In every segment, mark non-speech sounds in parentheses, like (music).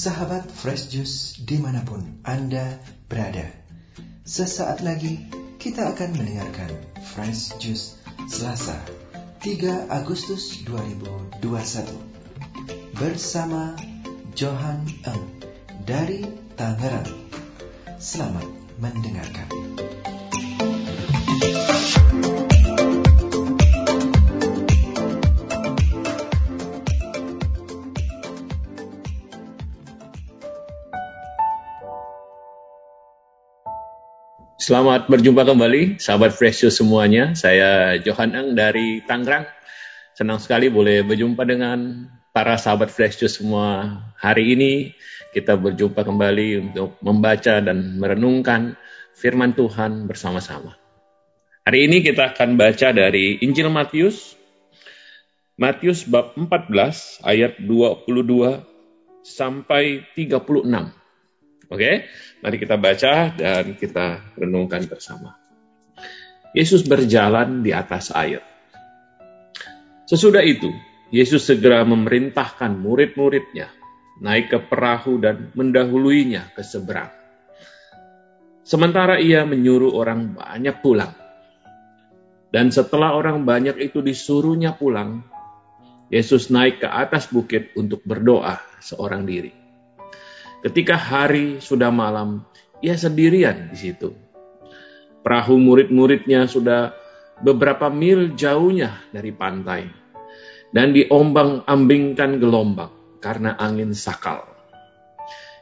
Sahabat Fresh Juice di mana pun Anda berada Sesaat lagi kita akan mendengarkan Fresh Juice Selasa 3 Agustus 2021 Bersama Johan Eng dari Tangerang. Selamat mendengarkan Selamat berjumpa kembali, sahabat Fresh Juice semuanya. Saya Johan Eng dari Tangerang. Senang sekali boleh berjumpa dengan para sahabat Fresh Juice semua. Hari ini kita berjumpa kembali untuk membaca dan merenungkan firman Tuhan bersama-sama. Hari ini kita akan baca dari Injil Matius, Matius bab 14 ayat 22 sampai 36. Oke, mari kita baca dan kita renungkan bersama. Yesus berjalan di atas air. Sesudah itu, Yesus segera memerintahkan murid-muridnya naik ke perahu dan mendahuluinya ke seberang. Sementara ia menyuruh orang banyak pulang. Dan setelah orang banyak itu disuruhnya pulang, Yesus naik ke atas bukit untuk berdoa seorang diri. Ketika hari sudah malam, ia sendirian di situ. Perahu murid-muridnya sudah beberapa mil jauhnya dari pantai dan diombang-ambingkan gelombang karena angin sakal.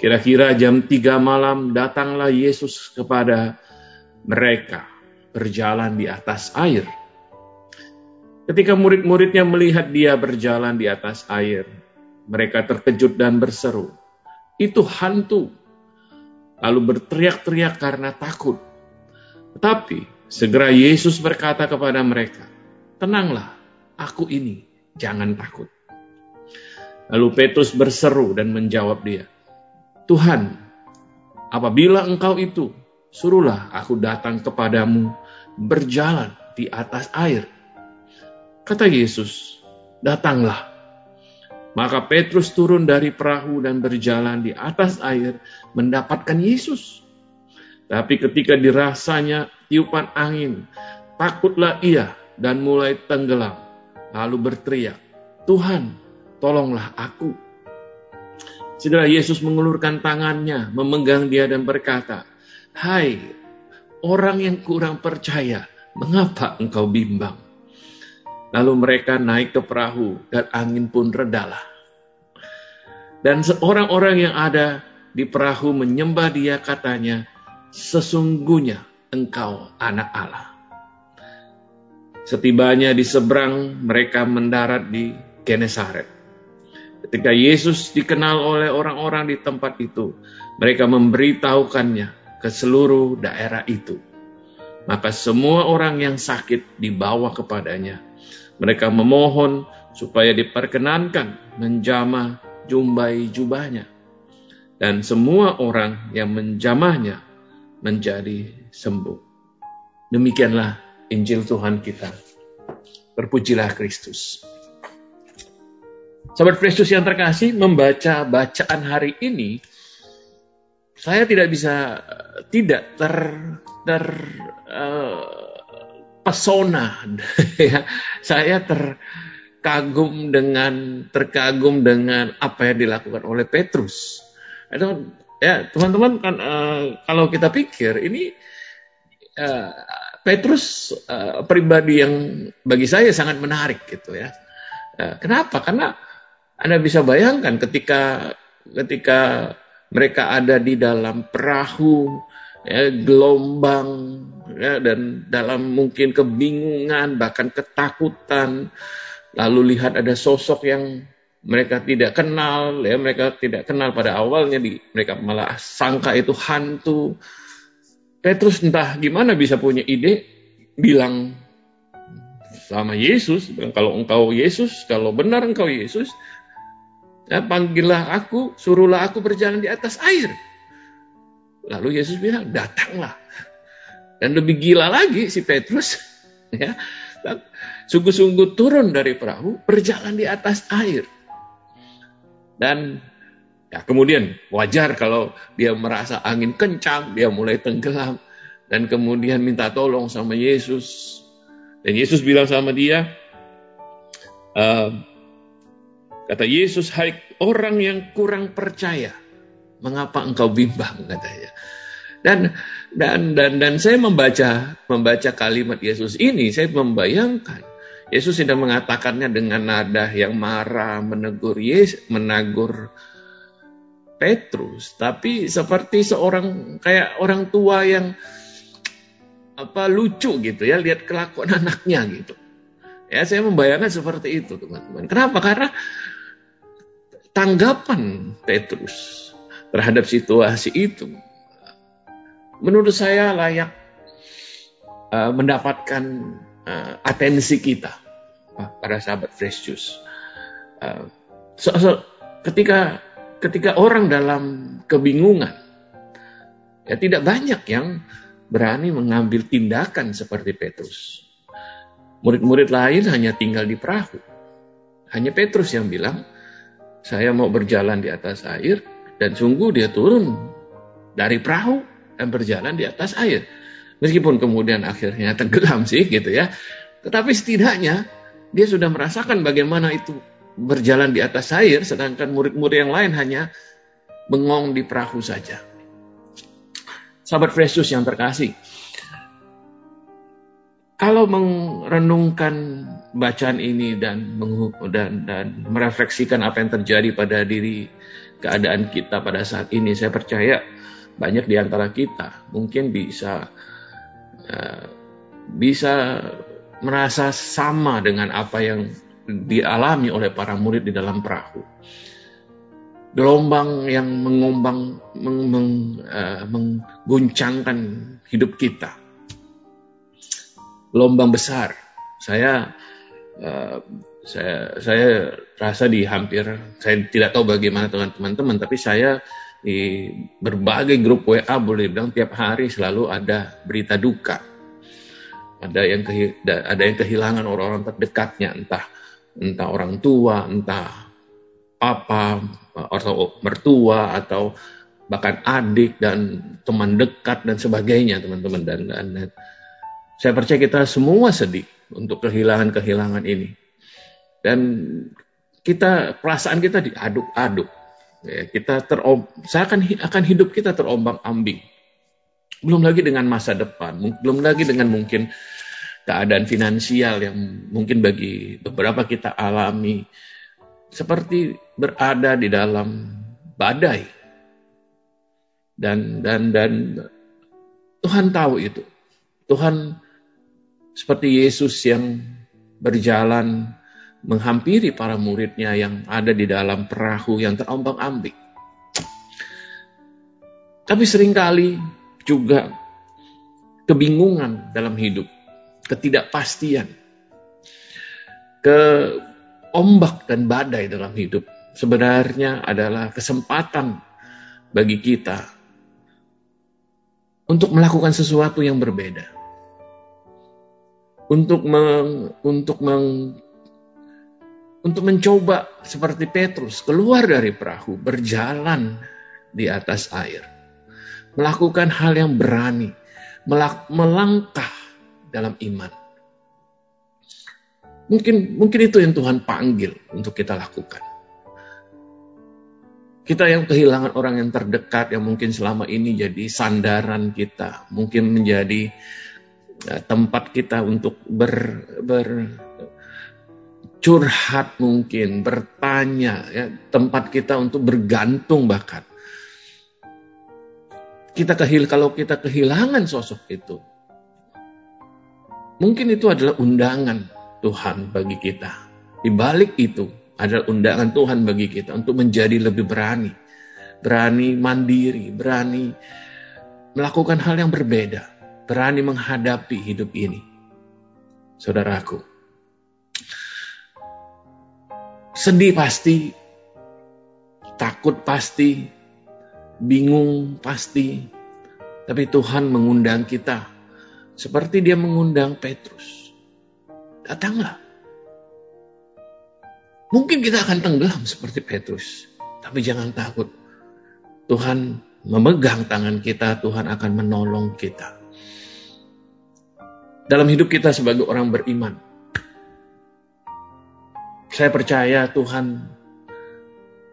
Kira-kira jam tiga malam datanglah Yesus kepada mereka berjalan di atas air. Ketika murid-muridnya melihat dia berjalan di atas air, mereka terkejut dan berseru, itu hantu. Lalu berteriak-teriak karena takut. Tetapi segera Yesus berkata kepada mereka, Tenanglah, aku ini, jangan takut. Lalu Petrus berseru dan menjawab dia, Tuhan, apabila engkau itu, suruhlah aku datang kepadamu berjalan di atas air. Kata Yesus, datanglah. Maka Petrus turun dari perahu dan berjalan di atas air mendapatkan Yesus. Tapi ketika dirasanya tiupan angin, takutlah ia dan mulai tenggelam. Lalu berteriak, Tuhan, tolonglah aku. Segera Yesus mengulurkan tangannya, memegang dia dan berkata, Hai, orang yang kurang percaya, mengapa engkau bimbang? Lalu mereka naik ke perahu dan angin pun redalah. Dan seorang-orang yang ada di perahu menyembah dia katanya, sesungguhnya engkau anak Allah. Setibanya di seberang, mereka mendarat di Genesaret. Ketika Yesus dikenal oleh orang-orang di tempat itu, mereka memberitahukannya ke seluruh daerah itu. Maka semua orang yang sakit dibawa kepadanya mereka memohon supaya diperkenankan menjamah jumbai jubahnya. Dan semua orang yang menjamahnya menjadi sembuh. Demikianlah Injil Tuhan kita. Berpujilah Kristus. Sahabat Kristus yang terkasih, membaca bacaan hari ini, saya tidak bisa tidak ter, ter uh, pesona (laughs) ya saya terkagum dengan terkagum dengan apa yang dilakukan oleh Petrus. Ya teman-teman kan uh, kalau kita pikir ini uh, Petrus uh, pribadi yang bagi saya sangat menarik gitu ya. Uh, kenapa? Karena anda bisa bayangkan ketika ketika mereka ada di dalam perahu ya, gelombang ya, dan dalam mungkin kebingungan bahkan ketakutan lalu lihat ada sosok yang mereka tidak kenal ya mereka tidak kenal pada awalnya di mereka malah sangka itu hantu. Petrus entah gimana bisa punya ide bilang sama Yesus kalau engkau Yesus kalau benar engkau Yesus ya panggillah aku suruhlah aku berjalan di atas air Lalu Yesus bilang, datanglah. Dan lebih gila lagi si Petrus, (laughs) ya, sungguh-sungguh turun dari perahu, berjalan di atas air. Dan Ya, kemudian wajar kalau dia merasa angin kencang, dia mulai tenggelam dan kemudian minta tolong sama Yesus. Dan Yesus bilang sama dia, uh, kata Yesus, hai orang yang kurang percaya, mengapa engkau bimbang katanya. Dan dan dan dan saya membaca membaca kalimat Yesus ini, saya membayangkan Yesus tidak mengatakannya dengan nada yang marah, menegur Yesus, menegur Petrus, tapi seperti seorang kayak orang tua yang apa lucu gitu ya, lihat kelakuan anaknya gitu. Ya, saya membayangkan seperti itu, teman-teman. Kenapa? Karena tanggapan Petrus terhadap situasi itu menurut saya layak uh, mendapatkan uh, atensi kita uh, para sahabat Fresh Juice. Uh, so, so, ketika ketika orang dalam kebingungan, ya tidak banyak yang berani mengambil tindakan seperti Petrus. Murid-murid lain hanya tinggal di perahu. Hanya Petrus yang bilang, saya mau berjalan di atas air, dan sungguh dia turun dari perahu dan berjalan di atas air. Meskipun kemudian akhirnya tenggelam sih gitu ya. Tetapi setidaknya dia sudah merasakan bagaimana itu berjalan di atas air, sedangkan murid-murid yang lain hanya bengong di perahu saja. Sahabat Yesus yang terkasih, kalau merenungkan bacaan ini dan, dan dan merefleksikan apa yang terjadi pada diri keadaan kita pada saat ini, saya percaya banyak di antara kita mungkin bisa uh, bisa merasa sama dengan apa yang dialami oleh para murid di dalam perahu. Gelombang yang mengombang, meng, meng, uh, mengguncangkan hidup kita. Gelombang besar. Saya uh, saya saya rasa di hampir saya tidak tahu bagaimana dengan teman-teman tapi saya di berbagai grup WA boleh bilang tiap hari selalu ada berita duka. Ada yang ada yang kehilangan orang-orang terdekatnya entah entah orang tua, entah papa atau mertua atau bahkan adik dan teman dekat dan sebagainya teman-teman. Dan, dan, dan saya percaya kita semua sedih untuk kehilangan-kehilangan ini dan kita perasaan kita diaduk-aduk. Ya, kita terom saya akan akan hidup kita terombang ambing. Belum lagi dengan masa depan belum lagi dengan mungkin keadaan finansial yang mungkin bagi beberapa kita alami. Seperti berada di dalam badai. Dan dan dan Tuhan tahu itu. Tuhan seperti Yesus yang berjalan menghampiri para muridnya yang ada di dalam perahu yang terombang-ambing. Tapi sering kali juga kebingungan dalam hidup ketidakpastian, ke ombak dan badai dalam hidup sebenarnya adalah kesempatan bagi kita untuk melakukan sesuatu yang berbeda. Untuk meng, untuk meng, untuk mencoba seperti Petrus keluar dari perahu, berjalan di atas air. Melakukan hal yang berani, melangkah dalam iman. Mungkin mungkin itu yang Tuhan panggil untuk kita lakukan. Kita yang kehilangan orang yang terdekat yang mungkin selama ini jadi sandaran kita, mungkin menjadi ya, tempat kita untuk ber, ber curhat mungkin, bertanya, ya, tempat kita untuk bergantung bahkan. Kita kehil kalau kita kehilangan sosok itu, Mungkin itu adalah undangan Tuhan bagi kita. Di balik itu adalah undangan Tuhan bagi kita untuk menjadi lebih berani. Berani mandiri, berani melakukan hal yang berbeda. Berani menghadapi hidup ini. Saudaraku. Sedih pasti, takut pasti, bingung pasti, tapi Tuhan mengundang kita seperti dia mengundang Petrus. Datanglah. Mungkin kita akan tenggelam seperti Petrus. Tapi jangan takut. Tuhan memegang tangan kita, Tuhan akan menolong kita. Dalam hidup kita sebagai orang beriman, saya percaya Tuhan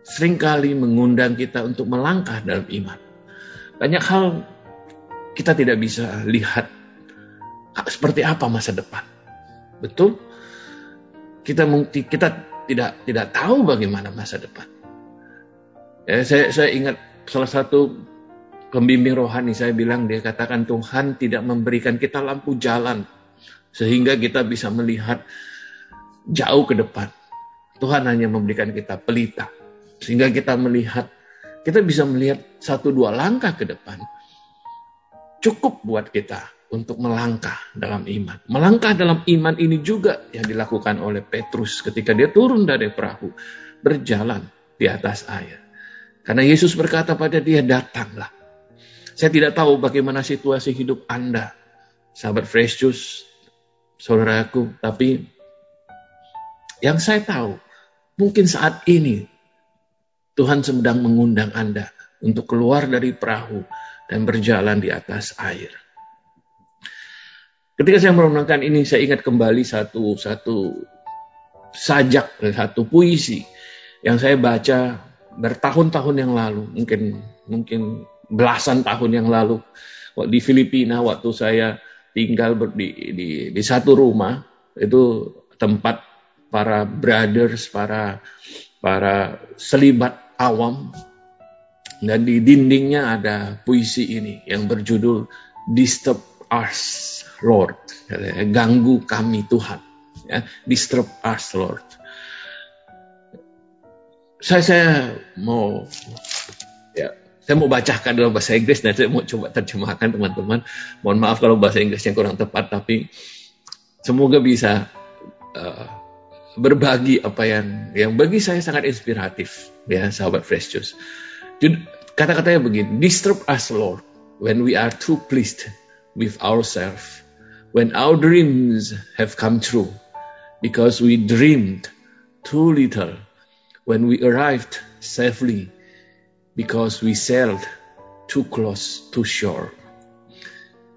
sering kali mengundang kita untuk melangkah dalam iman. Banyak hal kita tidak bisa lihat seperti apa masa depan. Betul? Kita kita tidak tidak tahu bagaimana masa depan. Ya, saya saya ingat salah satu pembimbing rohani saya bilang dia katakan Tuhan tidak memberikan kita lampu jalan sehingga kita bisa melihat jauh ke depan. Tuhan hanya memberikan kita pelita sehingga kita melihat kita bisa melihat satu dua langkah ke depan. Cukup buat kita untuk melangkah dalam iman. Melangkah dalam iman ini juga yang dilakukan oleh Petrus ketika dia turun dari perahu, berjalan di atas air. Karena Yesus berkata pada dia, datanglah. Saya tidak tahu bagaimana situasi hidup Anda, sahabat Fresh Juice, saudaraku, tapi yang saya tahu, mungkin saat ini Tuhan sedang mengundang Anda untuk keluar dari perahu dan berjalan di atas air. Ketika saya merenungkan ini, saya ingat kembali satu satu sajak, satu puisi yang saya baca bertahun-tahun yang lalu, mungkin mungkin belasan tahun yang lalu, di Filipina waktu saya tinggal di, di, di satu rumah itu tempat para brothers, para para selibat awam. Dan di dindingnya ada puisi ini yang berjudul Disturb Us Lord, ganggu kami Tuhan, ya, Disturb Us Lord. Saya saya mau ya saya mau bacakan dalam bahasa Inggris dan saya mau coba terjemahkan teman-teman. Mohon maaf kalau bahasa Inggrisnya kurang tepat tapi semoga bisa uh, berbagi apa yang yang bagi saya sangat inspiratif ya sahabat Fresh Juice. Kata-katanya begini, disturb us Lord when we are too pleased with ourselves, when our dreams have come true, because we dreamed too little when we arrived safely because we sailed too close to shore.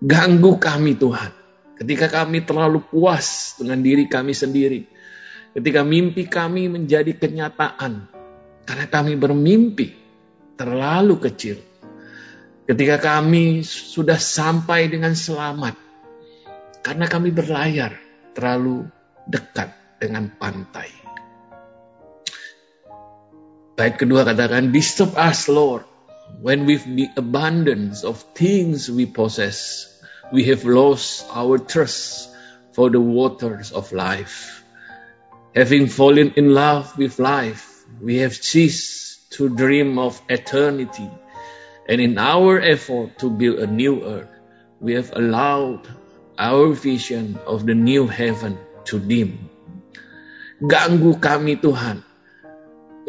Ganggu kami Tuhan ketika kami terlalu puas dengan diri kami sendiri. Ketika mimpi kami menjadi kenyataan karena kami bermimpi terlalu kecil. Ketika kami sudah sampai dengan selamat karena kami berlayar terlalu dekat dengan pantai. Bait kedua katakan, Disturb us, Lord, when with the abundance of things we possess, we have lost our trust for the waters of life. Having fallen in love with life, we have ceased to dream of eternity. And in our effort to build a new earth, we have allowed our vision of the new heaven to dim. Ganggu kami Tuhan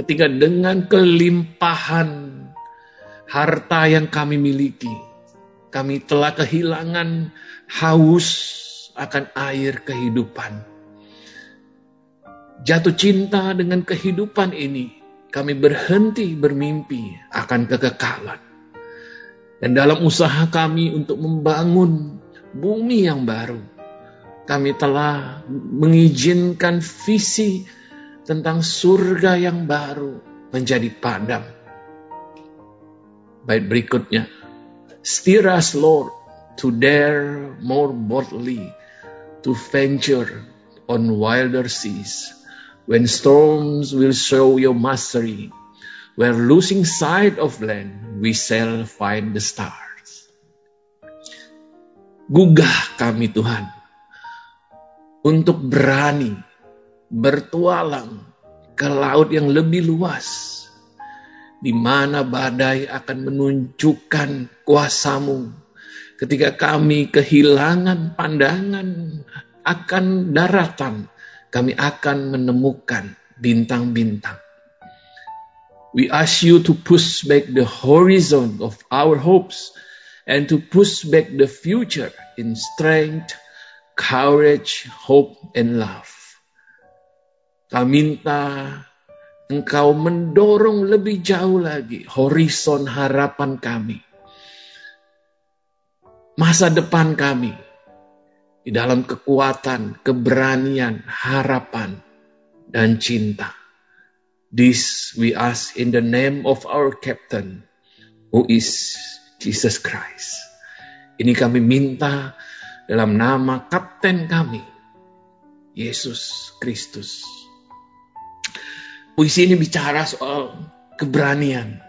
ketika dengan kelimpahan harta yang kami miliki, kami telah kehilangan haus akan air kehidupan. Jatuh cinta dengan kehidupan ini, kami berhenti bermimpi akan kekekalan. Dan dalam usaha kami untuk membangun bumi yang baru, kami telah mengizinkan visi tentang surga yang baru menjadi padam. Baik berikutnya, steer us Lord to dare more boldly to venture on wilder seas when storms will show your mastery where losing sight of land we shall find the stars. Gugah kami Tuhan untuk berani bertualang ke laut yang lebih luas, di mana badai akan menunjukkan kuasamu. Ketika kami kehilangan pandangan akan daratan, kami akan menemukan bintang-bintang. We ask you to push back the horizon of our hopes and to push back the future in strength, courage, hope, and love. Kami minta Engkau mendorong lebih jauh lagi horizon harapan kami. Masa depan kami di dalam kekuatan, keberanian, harapan, dan cinta. This we ask in the name of our captain, who is Jesus Christ. Ini kami minta dalam nama kapten kami, Yesus Kristus. Puisi ini bicara soal keberanian.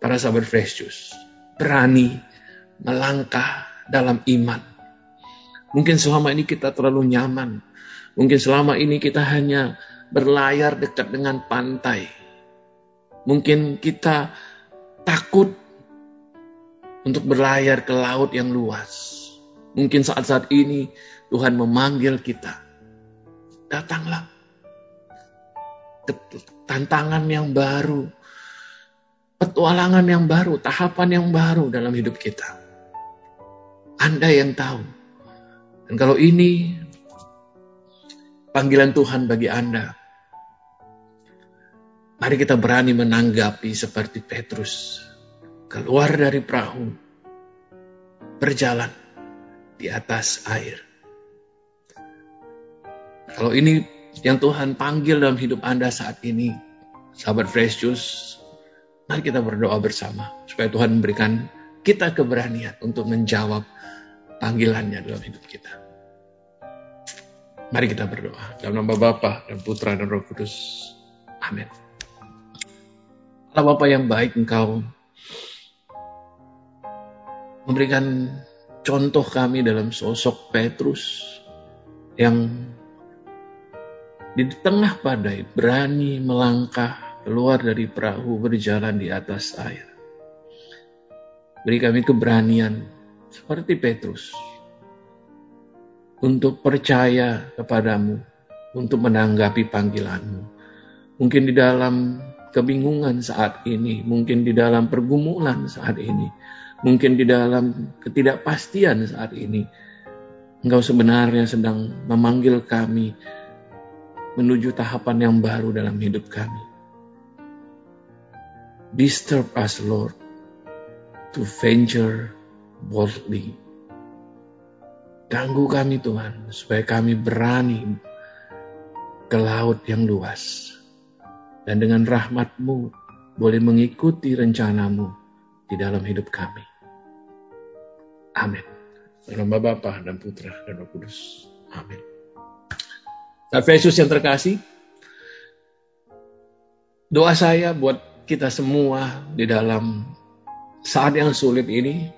Para sahabat Fresh Juice, berani melangkah dalam iman. Mungkin selama ini kita terlalu nyaman. Mungkin selama ini kita hanya berlayar dekat dengan pantai. Mungkin kita takut untuk berlayar ke laut yang luas. Mungkin saat-saat ini Tuhan memanggil kita. Datanglah tantangan yang baru, petualangan yang baru, tahapan yang baru dalam hidup kita. Anda yang tahu. Dan kalau ini panggilan Tuhan bagi Anda, mari kita berani menanggapi seperti Petrus. Keluar dari perahu, berjalan di atas air. Kalau ini yang Tuhan panggil dalam hidup Anda saat ini, sahabat Fresh Juice, mari kita berdoa bersama supaya Tuhan memberikan kita keberanian untuk menjawab panggilannya dalam hidup kita. Mari kita berdoa dalam nama Bapa dan Putra dan Roh Kudus. Amin. Allah Bapa yang baik Engkau memberikan contoh kami dalam sosok Petrus yang di tengah badai berani melangkah keluar dari perahu berjalan di atas air. Beri kami keberanian seperti Petrus untuk percaya kepadamu, untuk menanggapi panggilanmu. Mungkin di dalam kebingungan saat ini, mungkin di dalam pergumulan saat ini, mungkin di dalam ketidakpastian saat ini, Engkau sebenarnya sedang memanggil kami menuju tahapan yang baru dalam hidup kami. Disturb us, Lord, to venture boldly. Ganggu kami Tuhan, supaya kami berani ke laut yang luas. Dan dengan rahmat-Mu boleh mengikuti rencanamu di dalam hidup kami. Amin. Nama Bapa dan Putra dan Roh Kudus. Amin. Nah, Yesus yang terkasih, doa saya buat kita semua di dalam saat yang sulit ini,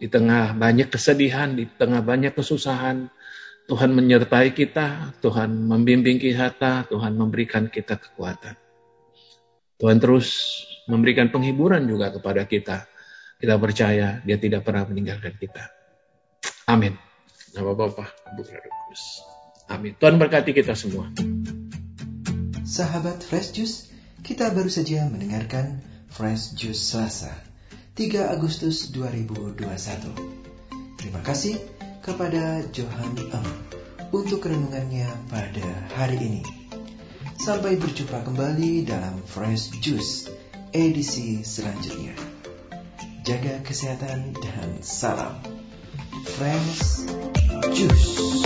di tengah banyak kesedihan, di tengah banyak kesusahan, Tuhan menyertai kita, Tuhan membimbing kita, Tuhan memberikan kita kekuatan. Tuhan terus memberikan penghiburan juga kepada kita. Kita percaya dia tidak pernah meninggalkan kita. Amin. Nama Bapa, Putra, Kudus. Amin. Tuhan berkati kita semua. Sahabat Fresh Juice, kita baru saja mendengarkan Fresh Juice Selasa, 3 Agustus 2021. Terima kasih kepada Johan Em untuk renungannya pada hari ini. Sampai berjumpa kembali dalam Fresh Juice edisi selanjutnya. Jaga kesehatan dan salam Fresh Juice.